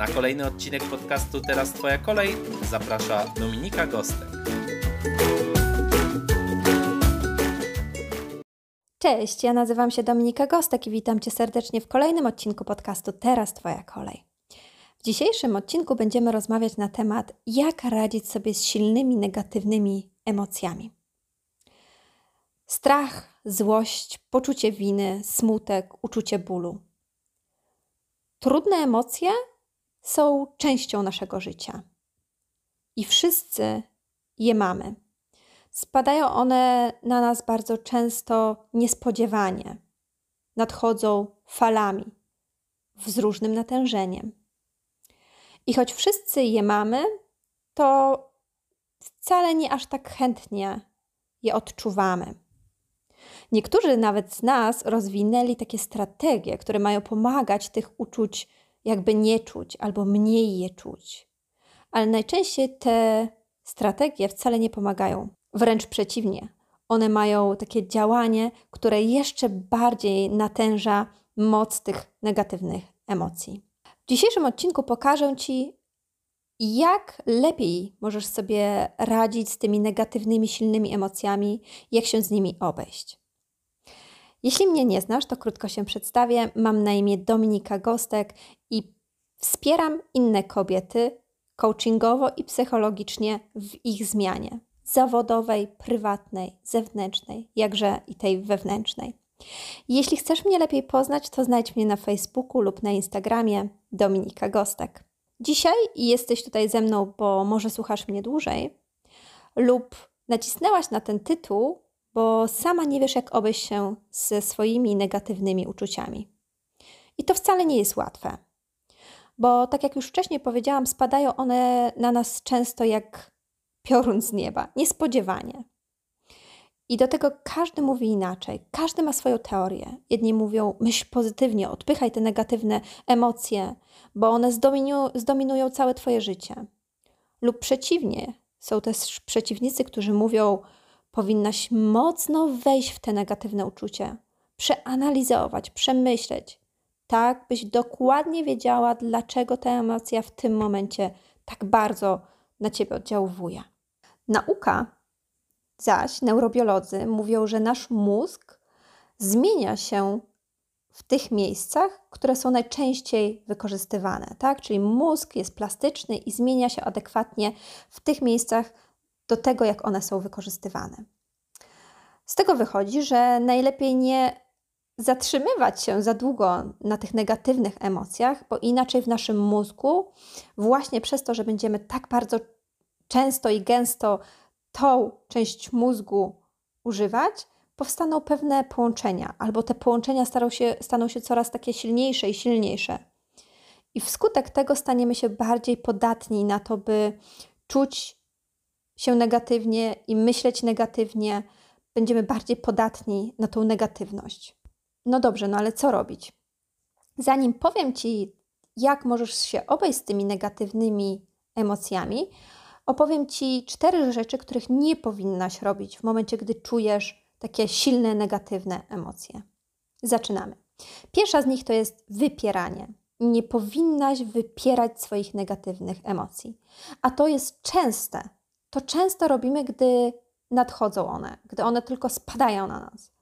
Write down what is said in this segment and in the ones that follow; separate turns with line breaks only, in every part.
Na kolejny odcinek podcastu Teraz Twoja kolej zaprasza Dominika Gostek.
Cześć, ja nazywam się Dominika Gostek i witam Cię serdecznie w kolejnym odcinku podcastu Teraz Twoja kolej. W dzisiejszym odcinku będziemy rozmawiać na temat, jak radzić sobie z silnymi negatywnymi emocjami. Strach, złość, poczucie winy, smutek, uczucie bólu. Trudne emocje są częścią naszego życia. I wszyscy je mamy. Spadają one na nas bardzo często niespodziewanie. Nadchodzą falami, z różnym natężeniem. I choć wszyscy je mamy, to wcale nie aż tak chętnie je odczuwamy. Niektórzy nawet z nas rozwinęli takie strategie, które mają pomagać tych uczuć jakby nie czuć albo mniej je czuć. Ale najczęściej te strategie wcale nie pomagają. Wręcz przeciwnie, one mają takie działanie, które jeszcze bardziej natęża moc tych negatywnych emocji. W dzisiejszym odcinku pokażę Ci, jak lepiej możesz sobie radzić z tymi negatywnymi, silnymi emocjami, jak się z nimi obejść. Jeśli mnie nie znasz, to krótko się przedstawię. Mam na imię Dominika Gostek i wspieram inne kobiety coachingowo i psychologicznie w ich zmianie zawodowej, prywatnej, zewnętrznej, jakże i tej wewnętrznej. Jeśli chcesz mnie lepiej poznać, to znajdź mnie na Facebooku lub na Instagramie Dominika Gostek. Dzisiaj jesteś tutaj ze mną, bo może słuchasz mnie dłużej, lub nacisnęłaś na ten tytuł, bo sama nie wiesz, jak obejść się ze swoimi negatywnymi uczuciami. I to wcale nie jest łatwe, bo tak jak już wcześniej powiedziałam, spadają one na nas często jak piorun z nieba, niespodziewanie. I do tego każdy mówi inaczej, każdy ma swoją teorię. Jedni mówią, myśl pozytywnie, odpychaj te negatywne emocje, bo one zdominują, zdominują całe Twoje życie. Lub przeciwnie, są też przeciwnicy, którzy mówią, powinnaś mocno wejść w te negatywne uczucie, przeanalizować, przemyśleć, tak byś dokładnie wiedziała, dlaczego ta emocja w tym momencie tak bardzo na ciebie oddziałuje. Nauka zaś, neurobiolodzy mówią, że nasz mózg zmienia się w tych miejscach, które są najczęściej wykorzystywane, tak? Czyli mózg jest plastyczny i zmienia się adekwatnie w tych miejscach, do tego, jak one są wykorzystywane. Z tego wychodzi, że najlepiej nie zatrzymywać się za długo na tych negatywnych emocjach, bo inaczej w naszym mózgu, właśnie przez to, że będziemy tak bardzo często i gęsto tą część mózgu używać, powstaną pewne połączenia, albo te połączenia staną się, staną się coraz takie silniejsze i silniejsze. I wskutek tego staniemy się bardziej podatni na to, by czuć się negatywnie i myśleć negatywnie, będziemy bardziej podatni na tą negatywność. No dobrze, no ale co robić? Zanim powiem Ci, jak możesz się obejść z tymi negatywnymi emocjami, opowiem Ci cztery rzeczy, których nie powinnaś robić w momencie, gdy czujesz takie silne negatywne emocje. Zaczynamy. Pierwsza z nich to jest wypieranie. Nie powinnaś wypierać swoich negatywnych emocji. A to jest częste to często robimy, gdy nadchodzą one, gdy one tylko spadają na nas.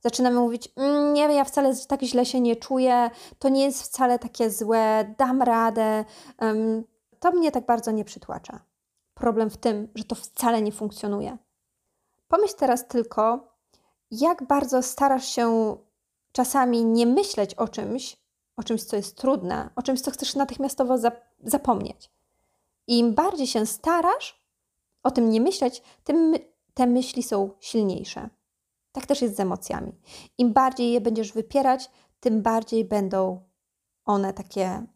Zaczynamy mówić: mm, Nie, ja wcale tak źle się nie czuję, to nie jest wcale takie złe, dam radę. Um, to mnie tak bardzo nie przytłacza. Problem w tym, że to wcale nie funkcjonuje. Pomyśl teraz tylko, jak bardzo starasz się czasami nie myśleć o czymś, o czymś, co jest trudne, o czymś, co chcesz natychmiastowo zapomnieć. I im bardziej się starasz, o tym nie myśleć, tym te myśli są silniejsze. Tak też jest z emocjami. Im bardziej je będziesz wypierać, tym bardziej będą one takie,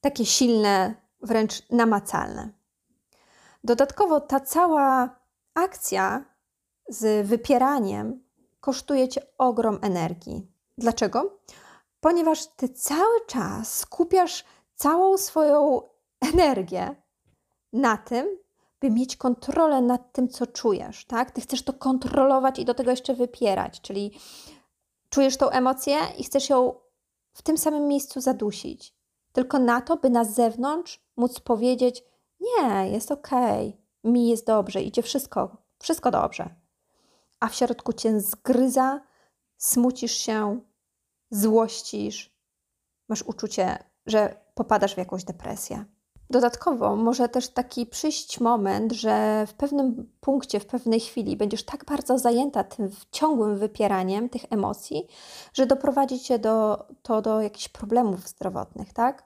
takie silne, wręcz namacalne. Dodatkowo ta cała akcja z wypieraniem kosztuje cię ogrom energii. Dlaczego? Ponieważ ty cały czas skupiasz całą swoją energię na tym, by mieć kontrolę nad tym, co czujesz, tak? Ty chcesz to kontrolować i do tego jeszcze wypierać, czyli czujesz tą emocję i chcesz ją w tym samym miejscu zadusić. Tylko na to, by na zewnątrz móc powiedzieć: Nie, jest okej, okay, mi jest dobrze, idzie wszystko, wszystko dobrze. A w środku cię zgryza, smucisz się, złościsz, masz uczucie, że popadasz w jakąś depresję. Dodatkowo może też taki przyjść moment, że w pewnym punkcie, w pewnej chwili będziesz tak bardzo zajęta tym ciągłym wypieraniem tych emocji, że doprowadzi cię do, to do jakichś problemów zdrowotnych, tak?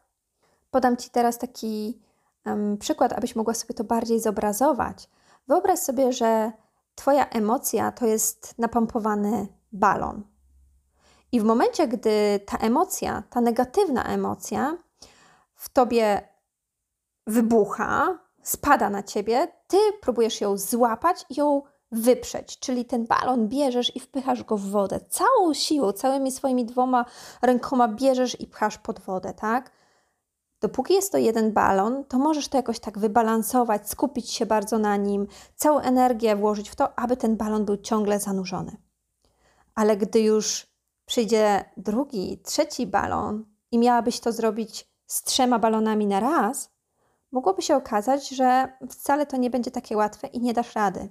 Podam Ci teraz taki um, przykład, abyś mogła sobie to bardziej zobrazować. Wyobraź sobie, że Twoja emocja to jest napompowany balon. I w momencie, gdy ta emocja, ta negatywna emocja w tobie wybucha, spada na ciebie, ty próbujesz ją złapać i ją wyprzeć, czyli ten balon bierzesz i wpychasz go w wodę. Całą siłą, całymi swoimi dwoma rękoma bierzesz i pchasz pod wodę, tak? Dopóki jest to jeden balon, to możesz to jakoś tak wybalansować, skupić się bardzo na nim, całą energię włożyć w to, aby ten balon był ciągle zanurzony. Ale gdy już przyjdzie drugi, trzeci balon i miałabyś to zrobić z trzema balonami na raz, mogłoby się okazać, że wcale to nie będzie takie łatwe i nie dasz rady.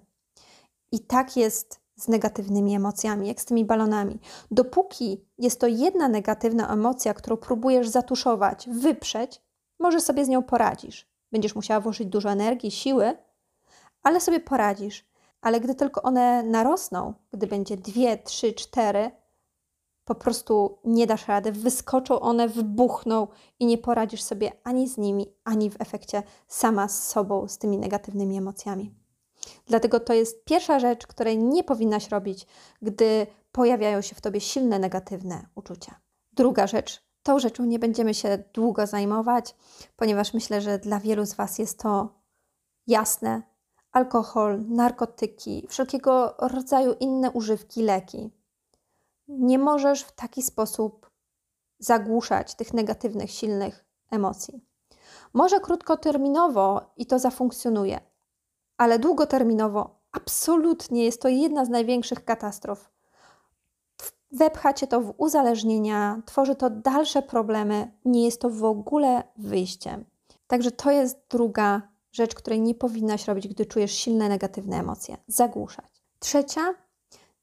I tak jest z negatywnymi emocjami, jak z tymi balonami. Dopóki jest to jedna negatywna emocja, którą próbujesz zatuszować, wyprzeć, może sobie z nią poradzisz. Będziesz musiała włożyć dużo energii, siły, ale sobie poradzisz. Ale gdy tylko one narosną, gdy będzie dwie, trzy, cztery, po prostu nie dasz rady, wyskoczą one, wybuchną i nie poradzisz sobie ani z nimi, ani w efekcie sama z sobą, z tymi negatywnymi emocjami. Dlatego to jest pierwsza rzecz, której nie powinnaś robić, gdy pojawiają się w tobie silne negatywne uczucia. Druga rzecz, tą rzeczą nie będziemy się długo zajmować, ponieważ myślę, że dla wielu z Was jest to jasne. Alkohol, narkotyki, wszelkiego rodzaju inne używki, leki nie możesz w taki sposób zagłuszać tych negatywnych, silnych emocji. Może krótkoterminowo i to zafunkcjonuje, ale długoterminowo absolutnie jest to jedna z największych katastrof. Wepcha cię to w uzależnienia, tworzy to dalsze problemy, nie jest to w ogóle wyjściem. Także to jest druga rzecz, której nie powinnaś robić, gdy czujesz silne negatywne emocje zagłuszać. Trzecia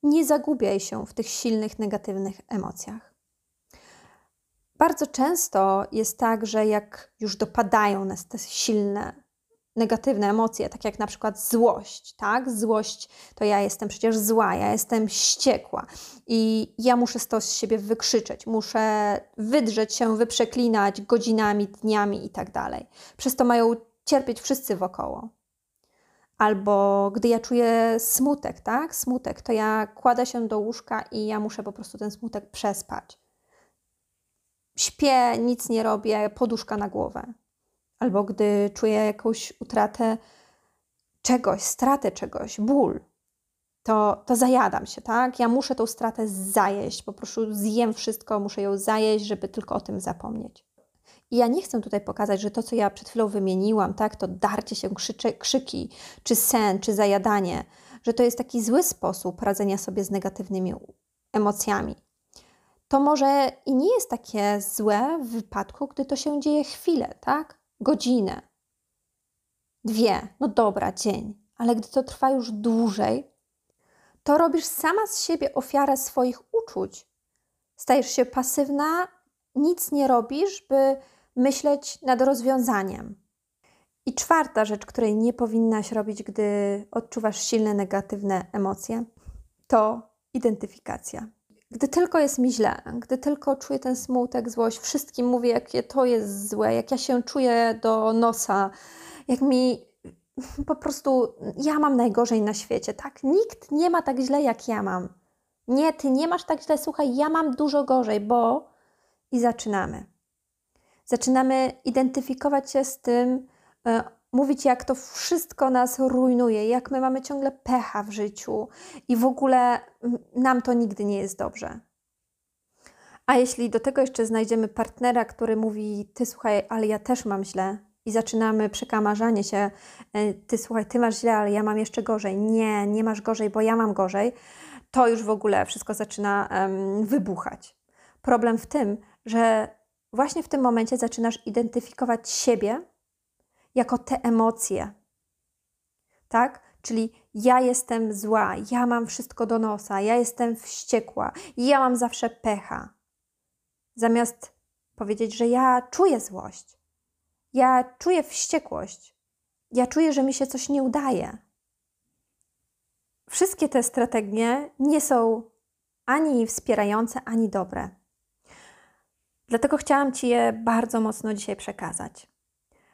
nie zagubiaj się w tych silnych, negatywnych emocjach. Bardzo często jest tak, że jak już dopadają nas te silne, negatywne emocje, tak jak na przykład złość, tak? Złość to ja jestem przecież zła, ja jestem wściekła i ja muszę to z siebie wykrzyczeć, muszę wydrzeć się, wyprzeklinać godzinami, dniami i tak dalej. Przez to mają cierpieć wszyscy wokoło. Albo gdy ja czuję smutek, tak? Smutek, to ja kładę się do łóżka i ja muszę po prostu ten smutek przespać. Śpię, nic nie robię, poduszka na głowę. Albo gdy czuję jakąś utratę czegoś, stratę czegoś, ból, to, to zajadam się, tak? Ja muszę tą stratę zajeść, po prostu zjem wszystko, muszę ją zajeść, żeby tylko o tym zapomnieć. I ja nie chcę tutaj pokazać, że to, co ja przed chwilą wymieniłam, tak, to darcie się, krzyczy, krzyki, czy sen, czy zajadanie, że to jest taki zły sposób radzenia sobie z negatywnymi emocjami. To może i nie jest takie złe w wypadku, gdy to się dzieje chwilę, tak? Godzinę, dwie, no dobra, dzień, ale gdy to trwa już dłużej, to robisz sama z siebie ofiarę swoich uczuć. Stajesz się pasywna, nic nie robisz, by myśleć nad rozwiązaniem. I czwarta rzecz, której nie powinnaś robić, gdy odczuwasz silne negatywne emocje, to identyfikacja. Gdy tylko jest mi źle, gdy tylko czuję ten smutek, złość, wszystkim mówię, jakie to jest złe, jak ja się czuję do nosa, jak mi po prostu ja mam najgorzej na świecie, tak? Nikt nie ma tak źle, jak ja mam. Nie, ty nie masz tak źle, słuchaj, ja mam dużo gorzej, bo i zaczynamy. Zaczynamy identyfikować się z tym, e, mówić, jak to wszystko nas rujnuje, jak my mamy ciągle pecha w życiu i w ogóle nam to nigdy nie jest dobrze. A jeśli do tego jeszcze znajdziemy partnera, który mówi: Ty słuchaj, ale ja też mam źle, i zaczynamy przekamarzanie się: e, Ty słuchaj, ty masz źle, ale ja mam jeszcze gorzej. Nie, nie masz gorzej, bo ja mam gorzej. To już w ogóle wszystko zaczyna um, wybuchać. Problem w tym, że właśnie w tym momencie zaczynasz identyfikować siebie jako te emocje. Tak? Czyli ja jestem zła, ja mam wszystko do nosa, ja jestem wściekła, ja mam zawsze pecha. Zamiast powiedzieć, że ja czuję złość, ja czuję wściekłość, ja czuję, że mi się coś nie udaje. Wszystkie te strategie nie są ani wspierające, ani dobre. Dlatego chciałam Ci je bardzo mocno dzisiaj przekazać.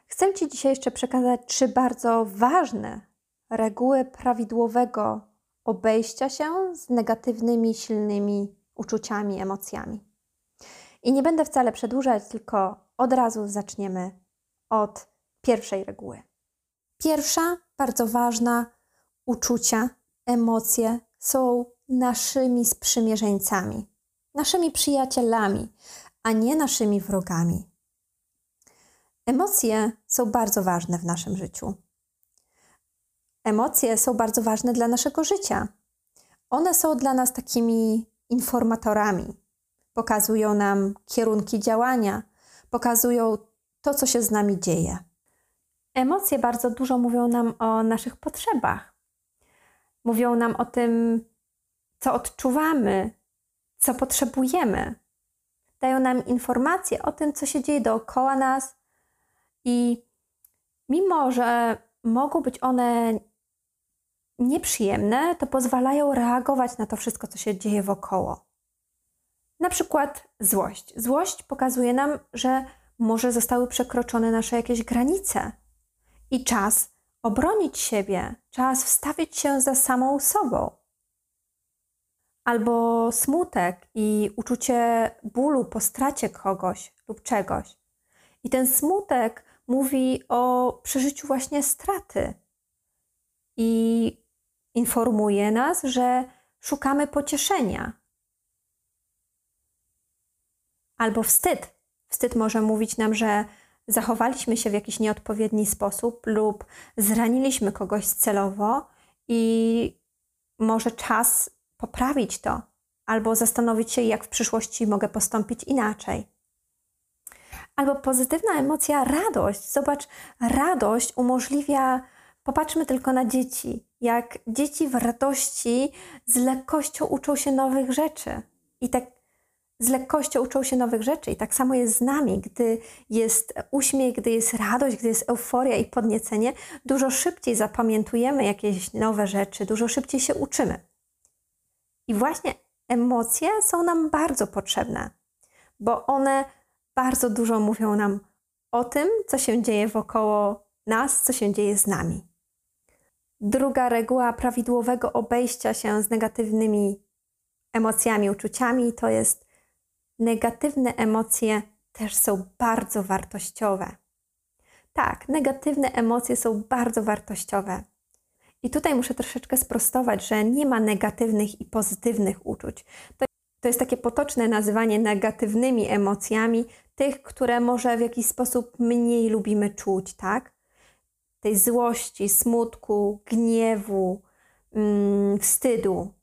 Chcę Ci dzisiaj jeszcze przekazać trzy bardzo ważne reguły prawidłowego obejścia się z negatywnymi, silnymi uczuciami, emocjami. I nie będę wcale przedłużać, tylko od razu zaczniemy od pierwszej reguły. Pierwsza, bardzo ważna, uczucia, emocje są naszymi sprzymierzeńcami, naszymi przyjacielami, a nie naszymi wrogami. Emocje są bardzo ważne w naszym życiu. Emocje są bardzo ważne dla naszego życia. One są dla nas takimi informatorami. Pokazują nam kierunki działania, pokazują to, co się z nami dzieje. Emocje bardzo dużo mówią nam o naszych potrzebach. Mówią nam o tym, co odczuwamy, co potrzebujemy. Dają nam informacje o tym, co się dzieje dookoła nas, i mimo, że mogą być one nieprzyjemne, to pozwalają reagować na to wszystko, co się dzieje wokoło. Na przykład złość. Złość pokazuje nam, że może zostały przekroczone nasze jakieś granice i czas obronić siebie, czas wstawić się za samą sobą. Albo smutek i uczucie bólu po stracie kogoś lub czegoś. I ten smutek mówi o przeżyciu właśnie straty i informuje nas, że szukamy pocieszenia. Albo wstyd. Wstyd może mówić nam, że zachowaliśmy się w jakiś nieodpowiedni sposób lub zraniliśmy kogoś celowo i może czas poprawić to, albo zastanowić się, jak w przyszłości mogę postąpić inaczej. Albo pozytywna emocja, radość. Zobacz, radość umożliwia, popatrzmy tylko na dzieci, jak dzieci w radości z lekkością uczą się nowych rzeczy. I tak z lekkością uczą się nowych rzeczy. I tak samo jest z nami, gdy jest uśmiech, gdy jest radość, gdy jest euforia i podniecenie, dużo szybciej zapamiętujemy jakieś nowe rzeczy, dużo szybciej się uczymy. I właśnie emocje są nam bardzo potrzebne, bo one bardzo dużo mówią nam o tym, co się dzieje wokoło nas, co się dzieje z nami. Druga reguła prawidłowego obejścia się z negatywnymi emocjami, uczuciami to jest negatywne emocje też są bardzo wartościowe. Tak, negatywne emocje są bardzo wartościowe. I tutaj muszę troszeczkę sprostować, że nie ma negatywnych i pozytywnych uczuć. To to jest takie potoczne nazywanie negatywnymi emocjami tych, które może w jakiś sposób mniej lubimy czuć, tak? Tej złości, smutku, gniewu, mm, wstydu.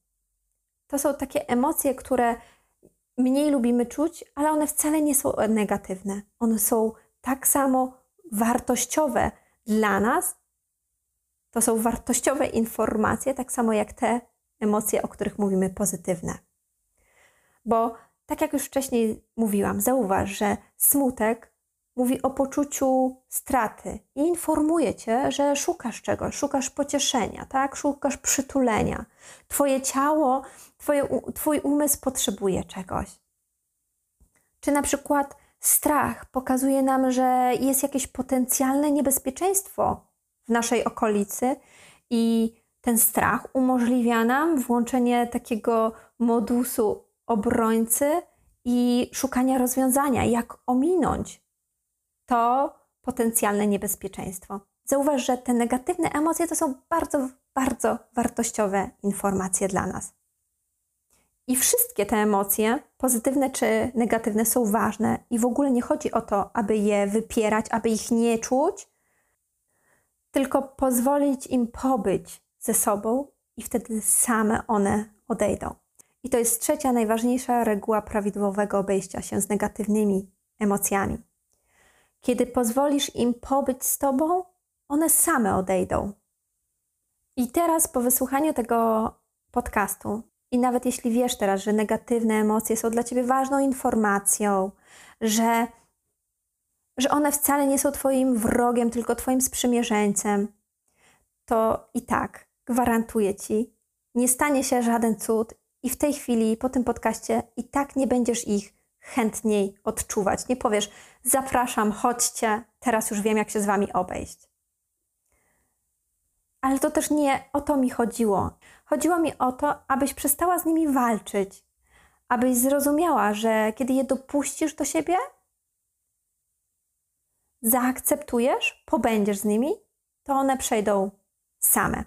To są takie emocje, które mniej lubimy czuć, ale one wcale nie są negatywne. One są tak samo wartościowe dla nas. To są wartościowe informacje, tak samo jak te emocje, o których mówimy pozytywne. Bo tak jak już wcześniej mówiłam, zauważ, że smutek mówi o poczuciu straty i informuje cię, że szukasz czegoś, szukasz pocieszenia, tak? Szukasz przytulenia. Twoje ciało, twoje, twój umysł potrzebuje czegoś. Czy na przykład strach pokazuje nam, że jest jakieś potencjalne niebezpieczeństwo w naszej okolicy i ten strach umożliwia nam włączenie takiego modusu obrońcy i szukania rozwiązania, jak ominąć to potencjalne niebezpieczeństwo. zauważ, że te negatywne emocje to są bardzo, bardzo wartościowe informacje dla nas. I wszystkie te emocje, pozytywne czy negatywne, są ważne, i w ogóle nie chodzi o to, aby je wypierać, aby ich nie czuć, tylko pozwolić im pobyć ze sobą, i wtedy same one odejdą. I to jest trzecia, najważniejsza reguła prawidłowego obejścia się z negatywnymi emocjami. Kiedy pozwolisz im pobyć z tobą, one same odejdą. I teraz, po wysłuchaniu tego podcastu, i nawet jeśli wiesz teraz, że negatywne emocje są dla ciebie ważną informacją, że, że one wcale nie są twoim wrogiem, tylko twoim sprzymierzeńcem, to i tak gwarantuję ci, nie stanie się żaden cud i w tej chwili, po tym podcaście, i tak nie będziesz ich chętniej odczuwać. Nie powiesz, zapraszam, chodźcie, teraz już wiem, jak się z wami obejść. Ale to też nie o to mi chodziło. Chodziło mi o to, abyś przestała z nimi walczyć, abyś zrozumiała, że kiedy je dopuścisz do siebie, zaakceptujesz, pobędziesz z nimi, to one przejdą same.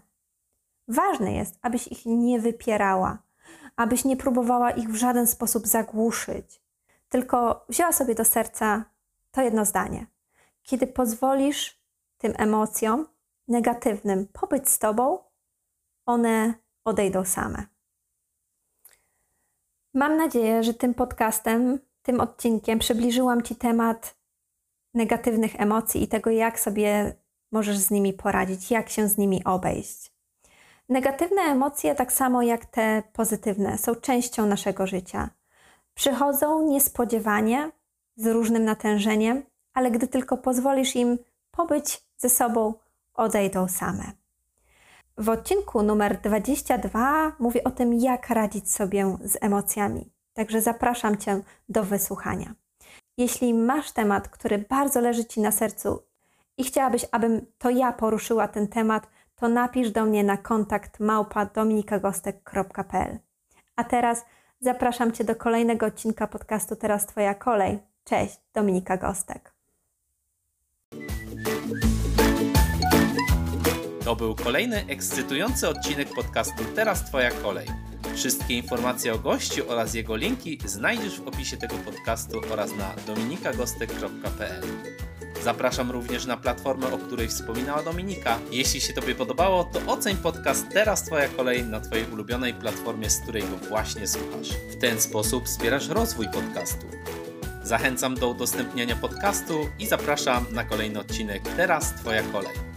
Ważne jest, abyś ich nie wypierała, abyś nie próbowała ich w żaden sposób zagłuszyć, tylko wzięła sobie do serca to jedno zdanie. Kiedy pozwolisz tym emocjom negatywnym pobyć z tobą, one odejdą same. Mam nadzieję, że tym podcastem, tym odcinkiem przybliżyłam Ci temat negatywnych emocji i tego, jak sobie możesz z nimi poradzić, jak się z nimi obejść. Negatywne emocje, tak samo jak te pozytywne, są częścią naszego życia. Przychodzą niespodziewanie, z różnym natężeniem, ale gdy tylko pozwolisz im pobyć ze sobą, odejdą same. W odcinku numer 22 mówię o tym, jak radzić sobie z emocjami. Także zapraszam Cię do wysłuchania. Jeśli masz temat, który bardzo leży Ci na sercu i chciałabyś, abym to ja poruszyła ten temat, to napisz do mnie na kontakt małpa dominikagostek.pl. A teraz zapraszam Cię do kolejnego odcinka podcastu Teraz Twoja kolej. Cześć, Dominika Gostek.
To był kolejny ekscytujący odcinek podcastu Teraz Twoja kolej. Wszystkie informacje o gościu oraz jego linki znajdziesz w opisie tego podcastu oraz na dominikagostek.pl. Zapraszam również na platformę, o której wspominała Dominika. Jeśli się Tobie podobało, to oceń podcast Teraz Twoja kolej na Twojej ulubionej platformie, z której go właśnie słuchasz. W ten sposób wspierasz rozwój podcastu. Zachęcam do udostępniania podcastu i zapraszam na kolejny odcinek Teraz Twoja kolej.